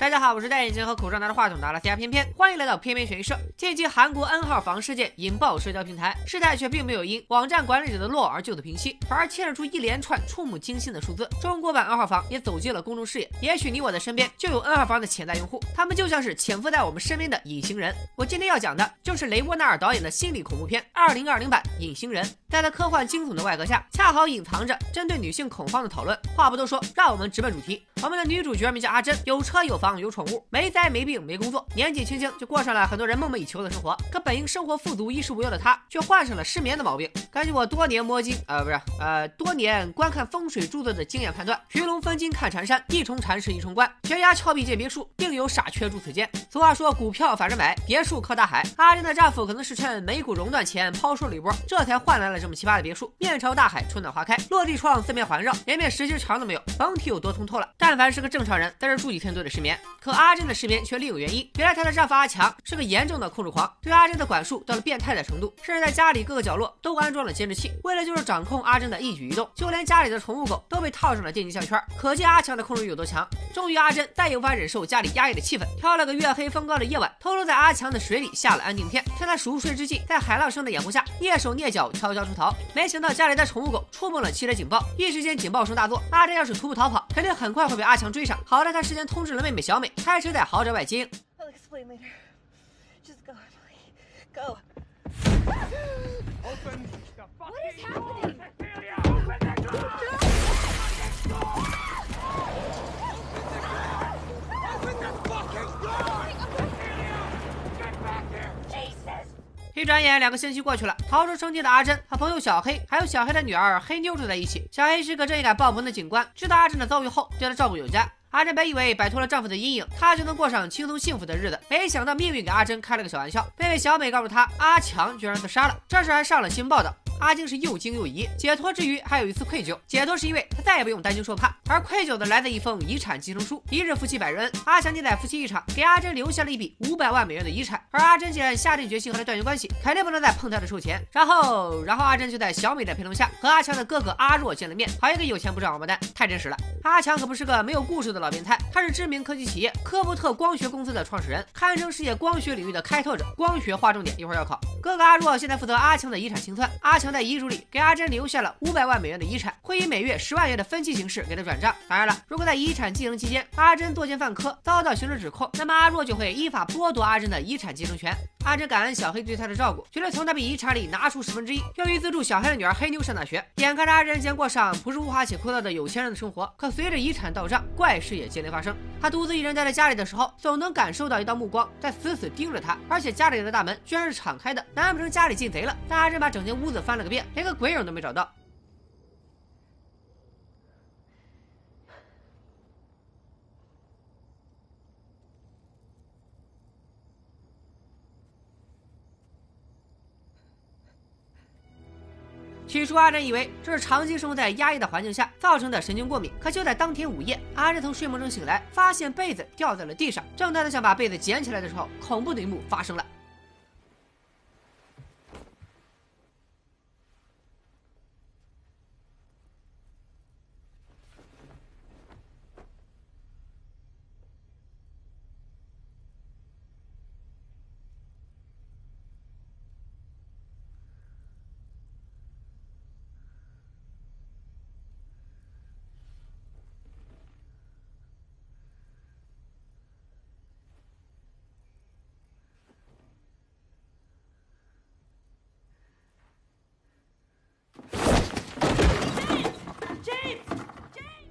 大家好，我是戴眼镜和口罩拿着话筒的阿拉斯加偏偏，欢迎来到偏偏悬疑社。近期韩国 N 号房事件引爆社交平台，事态却并没有因网站管理者的落而就此平息，反而牵扯出一连串触目惊心的数字。中国版 N 号房也走进了公众视野，也许你我的身边就有 N 号房的潜在用户，他们就像是潜伏在我们身边的隐形人。我今天要讲的就是雷沃纳尔导演的心理恐怖片《二零二零版隐形人》，在他科幻惊悚的外壳下，恰好隐藏着针对女性恐慌的讨论。话不多说，让我们直奔主题。我们的女主角名叫阿珍，有车有房有宠物，没灾没病没工作，年纪轻轻就过上了很多人梦寐以求的生活。可本应生活富足、衣食无忧的她，却患上了失眠的毛病。根据我多年摸金，呃，不是，呃，多年观看风水著作的经验判断，鱼龙分金看缠山，一重缠是一重关，悬崖峭壁建别墅，定有傻缺住此间。俗话说，股票反着买，别墅靠大海。阿珍的丈夫可能是趁美股熔断前抛售了一波，这才换来了这么奇葩的别墅，面朝大海，春暖花开，落地窗四面环绕，连面石心墙都没有，甭提有多通透了。但但凡是个正常人。在这住几天都得失眠，可阿珍的失眠却另有原因。原来她的丈夫阿强是个严重的控制狂，对阿珍的管束到了变态的程度，甚至在家里各个角落都安装了监视器，为了就是掌控阿珍的一举一动，就连家里的宠物狗都被套上了电击项圈。可见阿强的控制欲有多强。终于，阿珍再也无法忍受家里压抑的气氛，挑了个月黑风高的夜晚，偷偷在阿强的水里下了安定片，趁他熟睡之际，在海浪声的掩护下，蹑手蹑脚悄悄出逃。没想到家里的宠物狗触碰了汽车警报，一时间警报声大作，阿珍要是徒步逃跑，肯定很快会被阿强追上。好在他事先通知了妹妹小美，开车在豪宅外接应。一转眼，两个星期过去了。逃出生天的阿珍和朋友小黑，还有小黑的女儿黑妞住在一起。小黑是个正义感爆棚的警官，知道阿珍的遭遇后，对她照顾有加。阿珍本以为摆脱了丈夫的阴影，她就能过上轻松幸福的日子。没想到命运给阿珍开了个小玩笑，妹妹小美告诉她，阿强居然自杀了。这事还上了新闻报道。阿晶是又惊又疑，解脱之余还有一次愧疚。解脱是因为他再也不用担惊受怕，而愧疚的来自一封遗产继承书。一日夫妻百日恩，阿强念在夫妻一场，给阿珍留下了一笔五百万美元的遗产。而阿珍既然下定决心和他断绝关系，肯定不能再碰他的臭钱。然后，然后阿珍就在小美的陪同下和阿强的哥哥阿若见了面。好一个有钱不赚王八蛋，太真实了。阿强可不是个没有故事的老变态，他是知名科技企业科伯特光学公司的创始人，堪称世界光学领域的开拓者。光学划重点，一会儿要考。哥哥阿若现在负责阿强的遗产清算。阿强在遗嘱里给阿珍留下了五百万美元的遗产，会以每月十万元的分期形式给他转账。当然了，如果在遗产继承期间阿珍作奸犯科，遭到刑事指控，那么阿若就会依法剥夺阿珍的遗产继承权。阿珍感恩小黑对她的照顾，决定从那笔遗产里拿出十分之一，用于资助小黑的女儿黑妞上大学。眼看着阿珍将过上不是无华且枯燥的有钱人的生活，可随着遗产到账，怪事也接连发生。他独自一人待在家里的时候，总能感受到一道目光在死死盯着他，而且家里的大门居然是敞开的，难不成家里进贼了？但阿珍把整间屋子翻了个遍，连个鬼影都没找到。起初，阿珍以为这是长期生活在压抑的环境下造成的神经过敏。可就在当天午夜，阿珍从睡梦中醒来，发现被子掉在了地上。正当他想把被子捡起来的时候，恐怖的一幕发生了。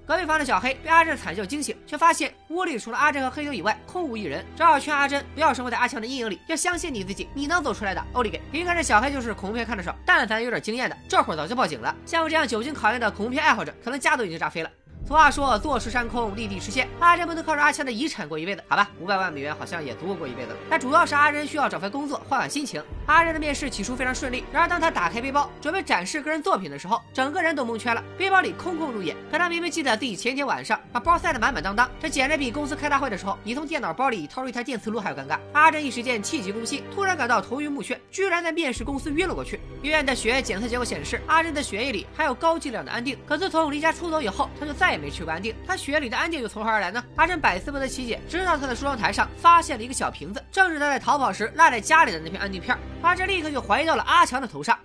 隔壁房的小黑被阿珍惨叫惊醒，却发现屋里除了阿珍和黑牛以外空无一人，只好劝阿珍不要生活在阿强的阴影里，要相信你自己，你能走出来的。奥利给，一看这小黑就是恐怖片看的少，但凡有点经验的，这会儿早就报警了。像我这样久经考验的恐怖片爱好者，可能家都已经炸飞了。俗话说，坐吃山空，立地实现。阿珍不能靠着阿强的遗产过一辈子，好吧？五百万美元好像也足够过一辈子了。但主要是阿珍需要找份工作，换换心情。阿珍的面试起初非常顺利，然而当他打开背包准备展示个人作品的时候，整个人都蒙圈了。背包里空空如也，可他明明记得自己前天晚上把包塞得满满当当，这简直比公司开大会的时候你从电脑包里掏出一台电磁炉还要尴尬。阿珍一时间气急攻心，突然感到头晕目眩，居然在面试公司晕了过去。医院的血液检测结果显示，阿珍的血液里含有高剂量的安定。可自从离家出走以后，他就再也。没吃过安定，他血里的安定又从何而来呢？阿珍百思不得其解，直到他的梳妆台上发现了一个小瓶子，正是他在逃跑时落在家里的那片安定片。阿珍立刻就怀疑到了阿强的头上。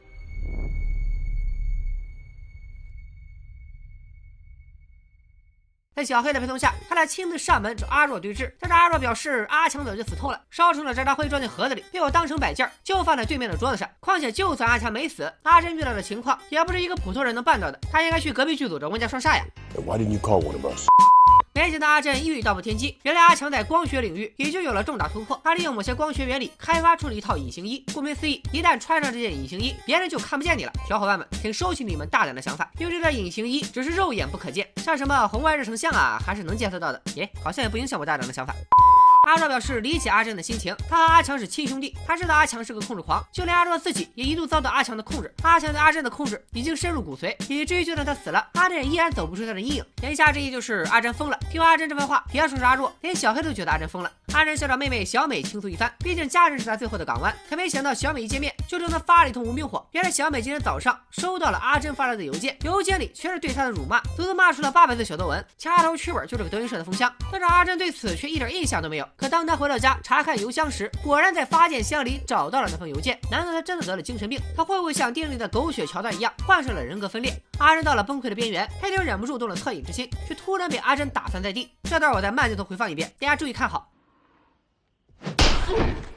小黑的陪同下，他俩亲自上门找阿若对峙。但是阿若表示，阿强早就死透了，烧成了渣渣灰，装进盒子里，被我当成摆件，就放在对面的桌子上。况且，就算阿强没死，阿珍遇到的情况也不是一个普通人能办到的。他应该去隔壁剧组找温家双煞呀。没想到阿珍一语道破天机，原来阿强在光学领域已经有了重大突破。他利用某些光学原理开发出了一套隐形衣。顾名思义，一旦穿上这件隐形衣，别人就看不见你了。小伙伴们，请收起你们大胆的想法，因为这个隐形衣只是肉眼不可见，像什么红外热成像啊，还是能检测到的。耶，好像也不影响我大胆的想法。阿若表示理解阿珍的心情，他和阿强是亲兄弟，他知道阿强是个控制狂，就连阿若自己也一度遭到阿强的控制。阿强对阿珍的控制已经深入骨髓，以至于就算他死了，阿珍也依然走不出他的阴影。言下之意就是阿珍疯了。听完阿珍这番话，别说是阿若，连小黑都觉得阿珍疯了。阿珍想找妹妹小美倾诉一番，毕竟家人是他最后的港湾。可没想到小美一见面就冲他发了一通无名火。原来小美今天早上收到了阿珍发来的邮件，邮件里全是对他的辱骂，足足骂出了八百字小作文，掐头去尾就是个德云社的封箱。但是阿珍对此却一点印象都没有。可当他回到家，查看邮箱时，果然在发件箱里找到了那封邮件。难道他真的得了精神病？他会不会像电影里的狗血桥段一样，患上了人格分裂？阿珍到了崩溃的边缘，他已经忍不住动了恻隐之心，却突然被阿珍打翻在地。这段我再慢镜头回放一遍，大家注意看好。Thank you.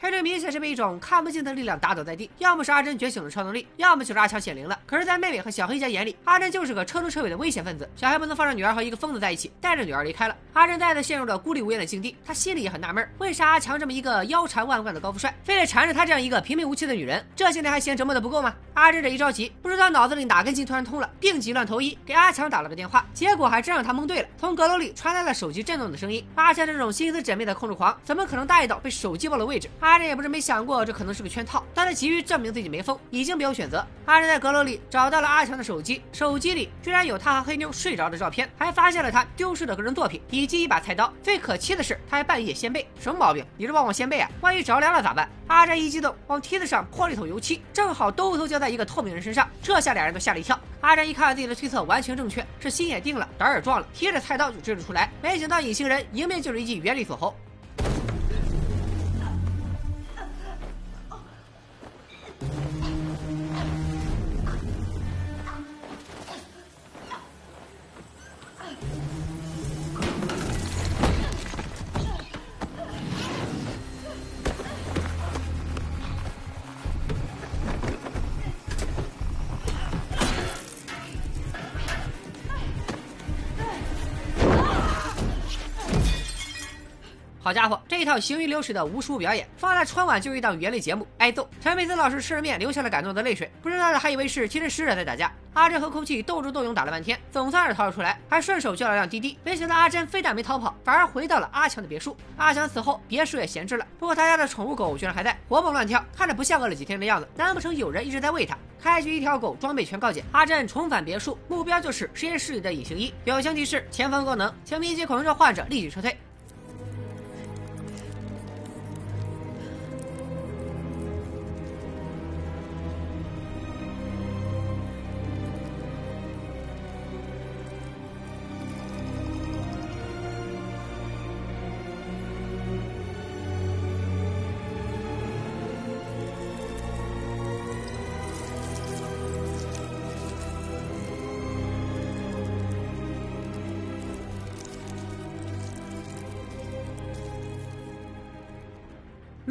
黑队明显是被一种看不见的力量打倒在地，要么是阿珍觉醒了超能力，要么就是阿强显灵了。可是，在妹妹和小黑家眼里，阿珍就是个彻头彻尾的危险分子。小黑不能放着女儿和一个疯子在一起，带着女儿离开了。阿珍再次陷入了孤立无援的境地，他心里也很纳闷，为啥阿强这么一个腰缠万贯的高富帅，非得缠着他这样一个平平无奇的女人？这些年还嫌折磨的不够吗？阿珍这一着急，不知道脑子里哪根筋突然通了，病急乱投医，给阿强打了个电话，结果还真让他蒙对了。从阁楼里传来了手机震动的声音。阿强这种心思缜密的控制狂，怎么可能大意到被手机暴露位置？阿珍也不是没想过。这可能是个圈套，但他急于证明自己没疯，已经没有选择。阿仁在阁楼里找到了阿强的手机，手机里居然有他和黑妞睡着的照片，还发现了他丢失的个人作品以及一把菜刀。最可气的是，他还半夜掀被，什么毛病？你是旺旺掀被啊？万一着凉了咋办？阿珍一激动，往梯子上泼了一桶油漆，正好兜头浇在一个透明人身上，这下俩人都吓了一跳。阿珍一看自己的推测完全正确，是心也定了，胆也壮了，提着菜刀就追了出来。没想到隐形人迎面就是一记原力锁喉。好家伙，这一套行云流水的无实物表演，放在春晚就是一档语言类节目，挨揍。陈佩斯老师吃着面，流下了感动的泪水。不知道的还以为是精神使者在打架。阿珍和空气斗智斗勇打了半天，总算是逃了出来，还顺手叫了辆滴滴。没想到阿珍非但没逃跑，反而回到了阿强的别墅。阿强死后，别墅也闲置了，不过他家的宠物狗居然还在，活蹦乱跳，看着不像饿了几天的样子。难不成有人一直在喂它？开局一条狗装备全告解，阿珍重返别墅，目标就是实验室里的隐形衣。表情提示：前方高能，请密集恐惧症患者立即撤退。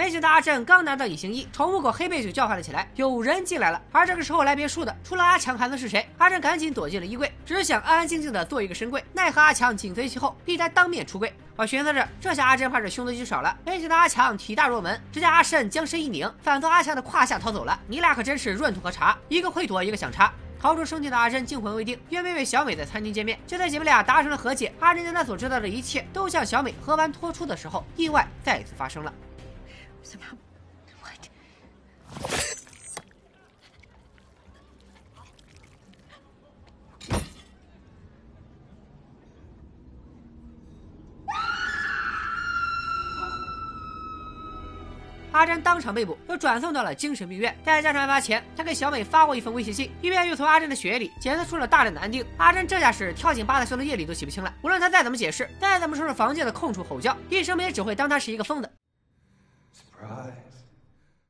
没想到阿珍刚拿到隐形衣，宠物狗黑背就叫唤了起来，有人进来了。而这个时候来别墅的，除了阿强还能是谁？阿珍赶紧躲进了衣柜，只想安安静静的做一个深柜。奈何阿强紧随其后，逼他当面出柜。我寻思着，这下阿珍怕是凶多吉少了。没想到阿强体大若门，只见阿慎将身一拧，反从阿强的胯下逃走了。你俩可真是闰土和茶，一个会躲，一个想插。逃出生天的阿珍惊魂未定，约妹妹小美在餐厅见面。就在姐妹俩达成了和解，阿珍将她所知道的一切都向小美和盘托出的时候，意外再次发生了。So now What? 阿珍当场被捕，又转送到了精神病院。在家案发前，他给小美发过一封威胁信，医院又从阿珍的血液里检测出了大量的安定。阿珍这下是跳进八大修的夜里都洗不清了。无论他再怎么解释，再怎么说是房间的空处吼叫，医生们也只会当他是一个疯子。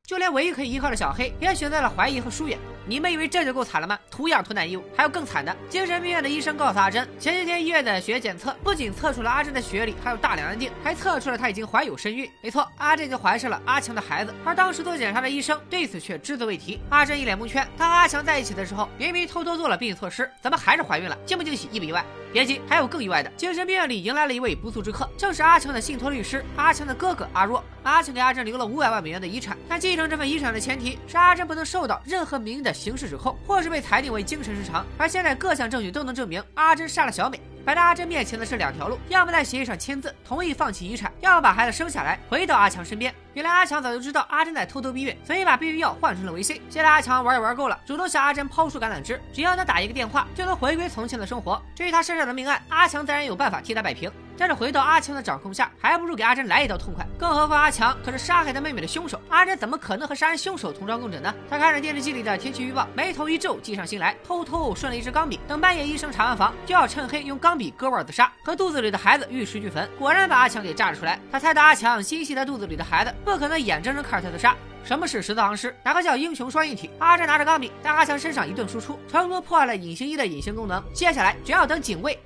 就连唯一可以依靠的小黑，也选择了怀疑和疏远。你们以为这就够惨了吗？图养脱难义务，还有更惨的。精神病院的医生告诉阿珍，前些天医院的血液检测不仅测出了阿珍的血里还有大量氨定，还测出了她已经怀有身孕。没错，阿珍已经怀上了阿强的孩子。而当时做检查的医生对此却只字未提。阿珍一脸蒙圈，她和阿强在一起的时候，明明偷偷做了避孕措施，怎么还是怀孕了？惊不惊喜，意不意外？别急，还有更意外的。精神病院里迎来了一位不速之客，正是阿强的信托律师，阿强的哥哥阿若。阿强给阿珍留了五百万美元的遗产，但继承这份遗产的前提是阿珍不能受到任何名义的刑事指控，或是被裁定为精神失常。而现在各项证据都能证明阿珍杀了小美。摆在阿珍面前的是两条路：要么在协议上签字，同意放弃遗产；要么把孩子生下来，回到阿强身边。原来阿强早就知道阿珍在偷偷避孕，所以把避孕药换成了维 C。现在阿强玩也玩够了，主动向阿珍抛出橄榄枝，只要他打一个电话，就能回归从前的生活。至于他身上的命案，阿强自然有办法替他摆平。但是回到阿强的掌控下，还不如给阿珍来一刀痛快。更何况阿强可是杀害他妹妹的凶手，阿珍怎么可能和杀人凶手同床共枕呢？他看着电视机里的天气预报，眉头一皱，计上心来，偷偷顺了一支钢笔。等半夜医生查完房，就要趁黑用钢笔割腕自杀，和肚子里的孩子玉石俱焚。果然把阿强给炸了出来。他猜到阿强心系他肚子里的孩子，不可能眼睁睁看着他自杀。什么是十字行尸？哪个叫英雄双印体？阿珍拿着钢笔在阿强身上一顿输出，成功破坏了隐形衣的隐形功能。接下来只要等警卫。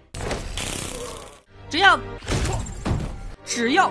只要，只要，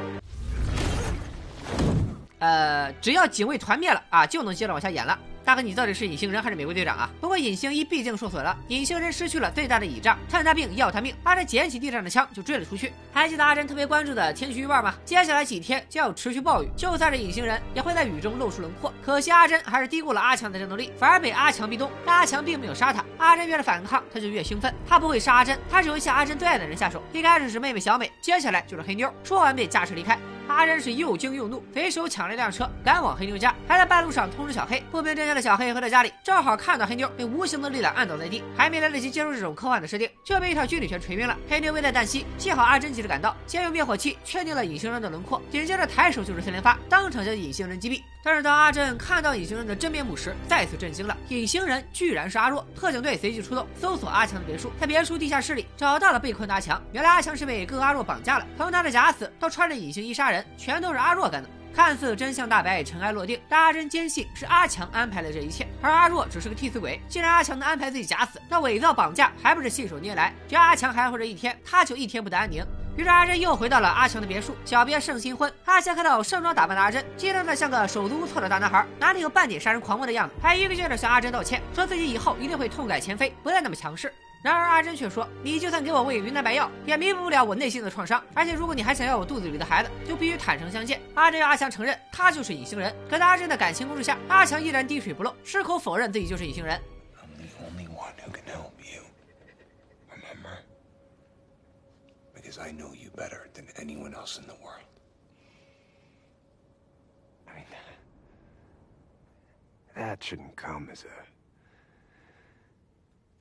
呃，只要警卫团灭了啊，就能接着往下演了。大哥，你到底是隐形人还是美国队长啊？不过隐形衣毕竟受损了，隐形人失去了最大的倚仗，趁他病要他命。阿珍捡起地上的枪就追了出去。还记得阿珍特别关注的天气预报吗？接下来几天将要持续暴雨，就算是隐形人也会在雨中露出轮廓。可惜阿珍还是低估了阿强的战斗力，反而被阿强逼动。但阿强并没有杀他，阿珍越是反抗，他就越兴奋。他不会杀阿珍，他只会向阿珍最爱的人下手。一开始是妹妹小美，接下来就是黑妞。说完便驾车离开。阿珍是又惊又怒，随手抢了一辆车，赶往黑妞家，还在半路上通知小黑。不明真相的小黑回到家里，正好看到黑妞被无形的力量按倒在地，还没来得及接受这种科幻的设定，就被一套军礼拳锤晕了。黑妞危在旦夕，幸好阿珍及时赶到，先用灭火器确定了隐形人的轮廓，紧接着抬手就是三连发，当场将隐形人击毙。但是当阿珍看到隐形人的真面目时，再次震惊了，隐形人居然是阿若。特警队随即出动，搜索阿强的别墅，在别墅地下室里找到了被困的阿强。原来阿强是被哥阿若绑架了，从他的假死到穿着隐形衣杀人，全都是阿若。干的，看似真相大白，尘埃落定，但阿珍坚信是阿强安排了这一切，而阿若只是个替死鬼。既然阿强能安排自己假死，那伪造绑架还不是信手拈来？只要阿强还活着一天，他就一天不得安宁。于是阿珍又回到了阿强的别墅，小别胜新婚。阿强看到盛装打扮的阿珍，激动的像个手足无措的大男孩，哪里有半点杀人狂魔的样子？还一个劲的向阿珍道歉，说自己以后一定会痛改前非，不再那么强势。然而阿珍却说：“你就算给我喂云南白药，也弥补不了我内心的创伤。而且如果你还想要我肚子里的孩子，就必须坦诚相见。”阿珍要阿强承认他就是隐形人，可在阿珍的感情攻势下，阿强依然滴水不漏，矢口否认自己就是隐形人。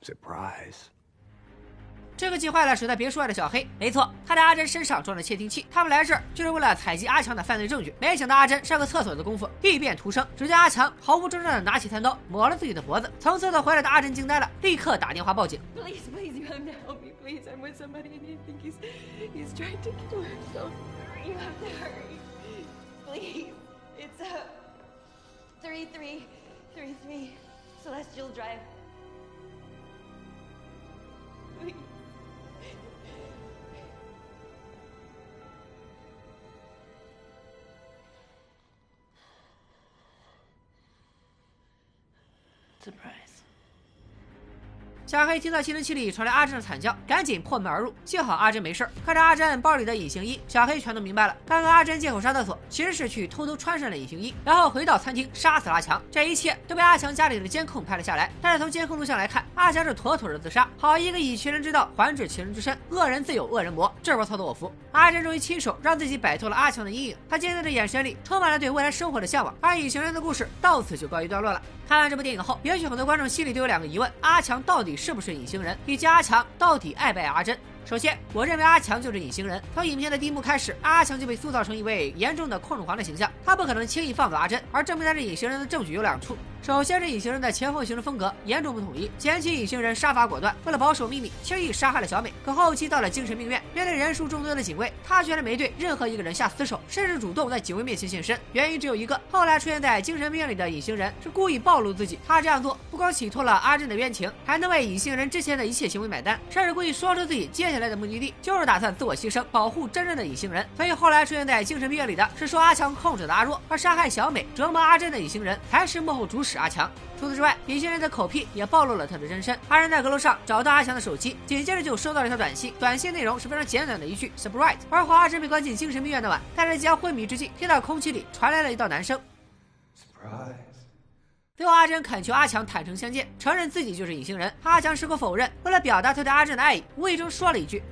Surprise！这个计划了，使得别墅外的小黑，没错，他在阿珍身上装了窃听器。他们来这儿就是为了采集阿强的犯罪证据。没想到阿珍上个厕所的功夫异变突生，只见阿强毫无征兆的拿起餐刀抹了自己的脖子。从厕所回来的阿珍惊呆了，立刻打电话报警。please, I'm with somebody and I think he's he's trying to kill himself. You have to hurry. Please. It's a three three three three Celestial Drive. Surprise. 小黑听到吸尘器里传来阿珍的惨叫，赶紧破门而入。幸好阿珍没事。看着阿珍包里的隐形衣，小黑全都明白了。刚刚阿珍借口上厕所，其实是去偷偷穿上了隐形衣，然后回到餐厅杀死阿强。这一切都被阿强家里的监控拍了下来。但是从监控录像来看，阿强是妥妥的自杀。好一个以其人之道还治其人之身，恶人自有恶人磨。这波操作我服。阿珍终于亲手让自己摆脱了阿强的阴影，他坚定的眼神里充满了对未来生活的向往。而隐形人的故事到此就告一段落了。看完这部电影后，也许很多观众心里都有两个疑问：阿强到底是不是隐形人？以及阿强到底爱不爱阿珍？首先，我认为阿强就是隐形人。从影片的第一幕开始，阿强就被塑造成一位严重的控制狂的形象，他不可能轻易放走阿珍。而证明他是隐形人的证据有两处。首先是隐形人的前后行事风格严重不统一。前期隐形人杀伐果断，为了保守秘密，轻易杀害了小美。可后期到了精神病院，面对人数众多的警卫，他居然没对任何一个人下死手，甚至主动在警卫面前现身。原因只有一个：后来出现在精神病院里的隐形人是故意暴露自己。他这样做不光洗脱了阿珍的冤情，还能为隐形人之前的一切行为买单，甚至故意说出自己接下来的目的地就是打算自我牺牲，保护真正的隐形人。所以后来出现在精神病院里的是受阿强控制的阿若，而杀害小美、折磨阿珍的隐形人才是幕后主使阿强。除此之外，隐形人的口癖也暴露了他的真身。二人在阁楼上找到阿强的手机，紧接着就收到了一条短信。短信内容是非常简短的一句 “surprise”。而华阿珍被关进精神病院那晚，在人即将昏迷之际，听到空气里传来了一道男声。surprise 最后，阿珍恳求阿强坦诚相见，承认自己就是隐形人。阿强矢口否认。为了表达他对阿珍的爱意，无意中说了一句。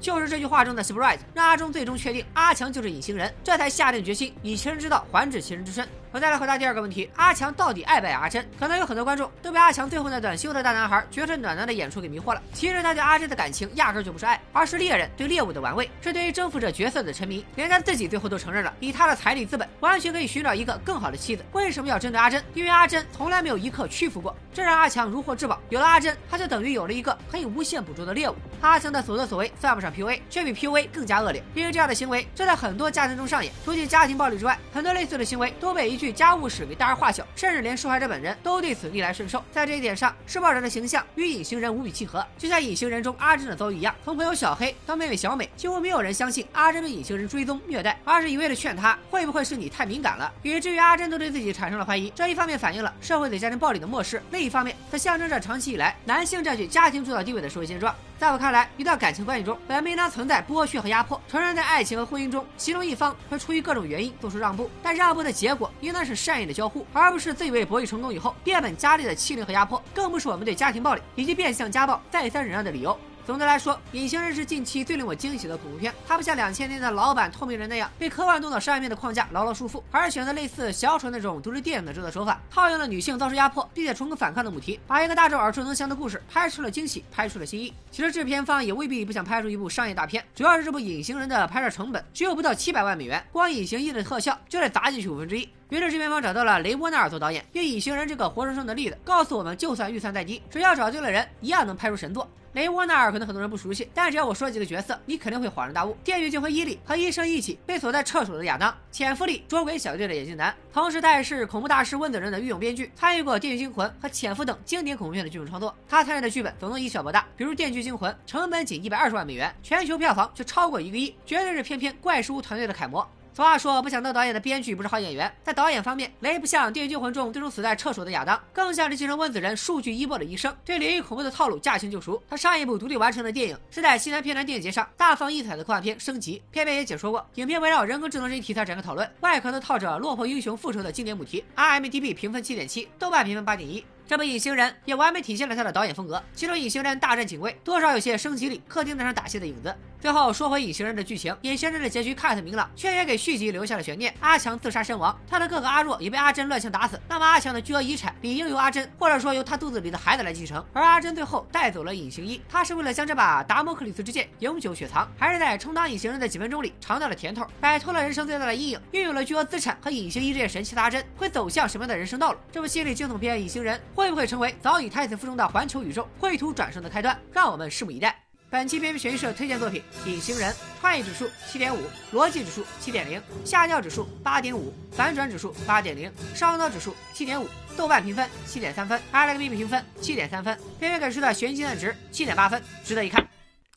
就是这句话中的 surprise，让阿忠最终确定阿强就是隐形人，这才下定决心以其人之道还治其人之身。我再来回答第二个问题：阿强到底爱不爱阿珍？可能有很多观众都被阿强最后那段羞涩大男孩、绝尘暖男的演出给迷惑了。其实他对阿珍的感情压根就不是爱，而是猎人对猎物的玩味，是对于征服者角色的沉迷。连他自己最后都承认了，以他的财力资本，完全可以寻找一个更好的妻子。为什么要针对阿珍？因为阿珍从来没有一刻屈服过，这让阿强如获至宝。有了阿珍，他就等于有了一个可以无限捕捉的猎物。阿强的所作所为算不上 PUA，却比 PUA 更加恶劣。因为这样的行为正在很多家庭中上演。除去家庭暴力之外，很多类似的行为都被一句家务事给。大而化小，甚至连受害者本人都对此逆来顺受。在这一点上，施暴者的形象与隐形人无比契合，就像隐形人中阿珍的遭遇一样。从朋友小黑到妹妹小美，几乎没有人相信阿珍被隐形人追踪虐待，而是一味的劝他会不会是你太敏感了，以至于阿珍都对自己产生了怀疑。这一方面反映了社会对家庭暴力的漠视，另一方面则象征着长期以来男性占据家庭主导地位的社会现状。在我看看来，一段感情关系中本应当存在剥削和压迫。承认在爱情和婚姻中，其中一方会出于各种原因做出让步，但让步的结果应当是善意的交互，而不是自以为博弈成功以后变本加厉的欺凌和压迫，更不是我们对家庭暴力以及变相家暴再三忍让的理由。总的来说，《隐形人》是近期最令我惊喜的恐怖片。它不像两千年的老版《透明人》那样被科幻动作商业片的框架牢牢束缚，而是选择类似小丑那种独立电影的制作手法，套用了女性遭受压迫并且重更反抗的母题，把一个大众耳熟能详的故事拍出了惊喜，拍出了新意。其实制片方也未必不想拍出一部商业大片，主要是这部《隐形人》的拍摄成本只有不到七百万美元，光隐形衣的特效就得砸进去五分之一。于是制片方找到了雷波纳尔做导演，用隐形人这个活生生的例子告诉我们，就算预算再低，只要找对了人，一样能拍出神作。雷沃纳尔可能很多人不熟悉，但只要我说几个角色，你肯定会恍然大悟。电锯惊魂伊利和医生一起被锁在厕所的亚当，潜伏里捉鬼小队的眼镜男，同时他也是恐怖大师温子仁的御用编剧，参与过《电锯惊魂》和《潜伏》等经典恐怖片的剧本创作。他参与的剧本总能以小博大，比如《电锯惊魂》，成本仅一百二十万美元，全球票房却超过一个亿，绝对是偏偏怪书团队的楷模。俗话说，不想当导演的编剧不是好演员。在导演方面，雷不像《电锯惊魂》中最终死在厕所的亚当，更像是继承温子仁数据一波的医生，对灵异恐怖的套路驾轻就熟。他上一部独立完成的电影是在西南偏南电影节上大放异彩的科幻片《升级》。片片也解说过，影片围绕人工智能这一题材展开讨论，外壳都套着落魄英雄复仇的经典母题。IMDB 评分七点七，豆瓣评分八点一。这部《隐形人》也完美体现了他的导演风格，其中《隐形人大战警卫》多少有些升级里客厅那场打戏的影子。最后说回《隐形人》的剧情，《隐形人》的结局看似明朗，却也给续集留下了悬念。阿强自杀身亡，他的哥哥阿若也被阿珍乱枪打死。那么阿强的巨额遗产理应由阿珍，或者说由他肚子里的孩子来继承。而阿珍最后带走了隐形衣，他是为了将这把达摩克里斯之剑永久雪藏，还是在充当隐形人的几分钟里尝到了甜头，摆脱了人生最大的阴影，拥有了巨额资产和隐形衣这件神奇的阿珍，会走向什么样的人生道路？这部心理惊悚片《隐形人》会不会成为早？已胎死腹中的环球宇宙绘图转生的开端，让我们拭目以待。本期片片悬疑社推荐作品《隐形人》，创意指数七点五，逻辑指数七点零，下降指数八点五，反转指数八点零，烧脑指数七点五，豆瓣评分七点三分，IMDB 评分七点三分，编剧给出的悬疑金蛋值七点八分，值得一看。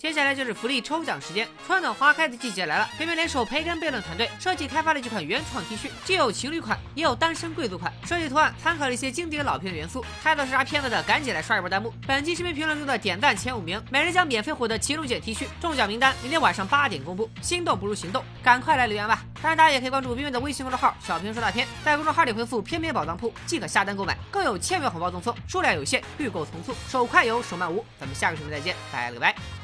接下来就是福利抽奖时间，春暖花开的季节来了。偏偏联手培根悖论团队设计开发了几款原创 T 恤，既有情侣款，也有单身贵族款。设计图案参考了一些经典老片的元素。猜到是啥片子的，赶紧来刷一波弹幕。本期视频评论中的点赞前五名，每人将免费获得奇龙姐 T 恤。中奖名单明天晚上八点公布。心动不如行动，赶快来留言吧！当然，大家也可以关注偏偏的微信公众号“小平说大片”，在公众号里回复“偏偏宝藏铺”即可下单购买，更有千元红包赠送，数量有限，预购从速，手快有，手慢无。咱们下个视频再见，拜了个拜。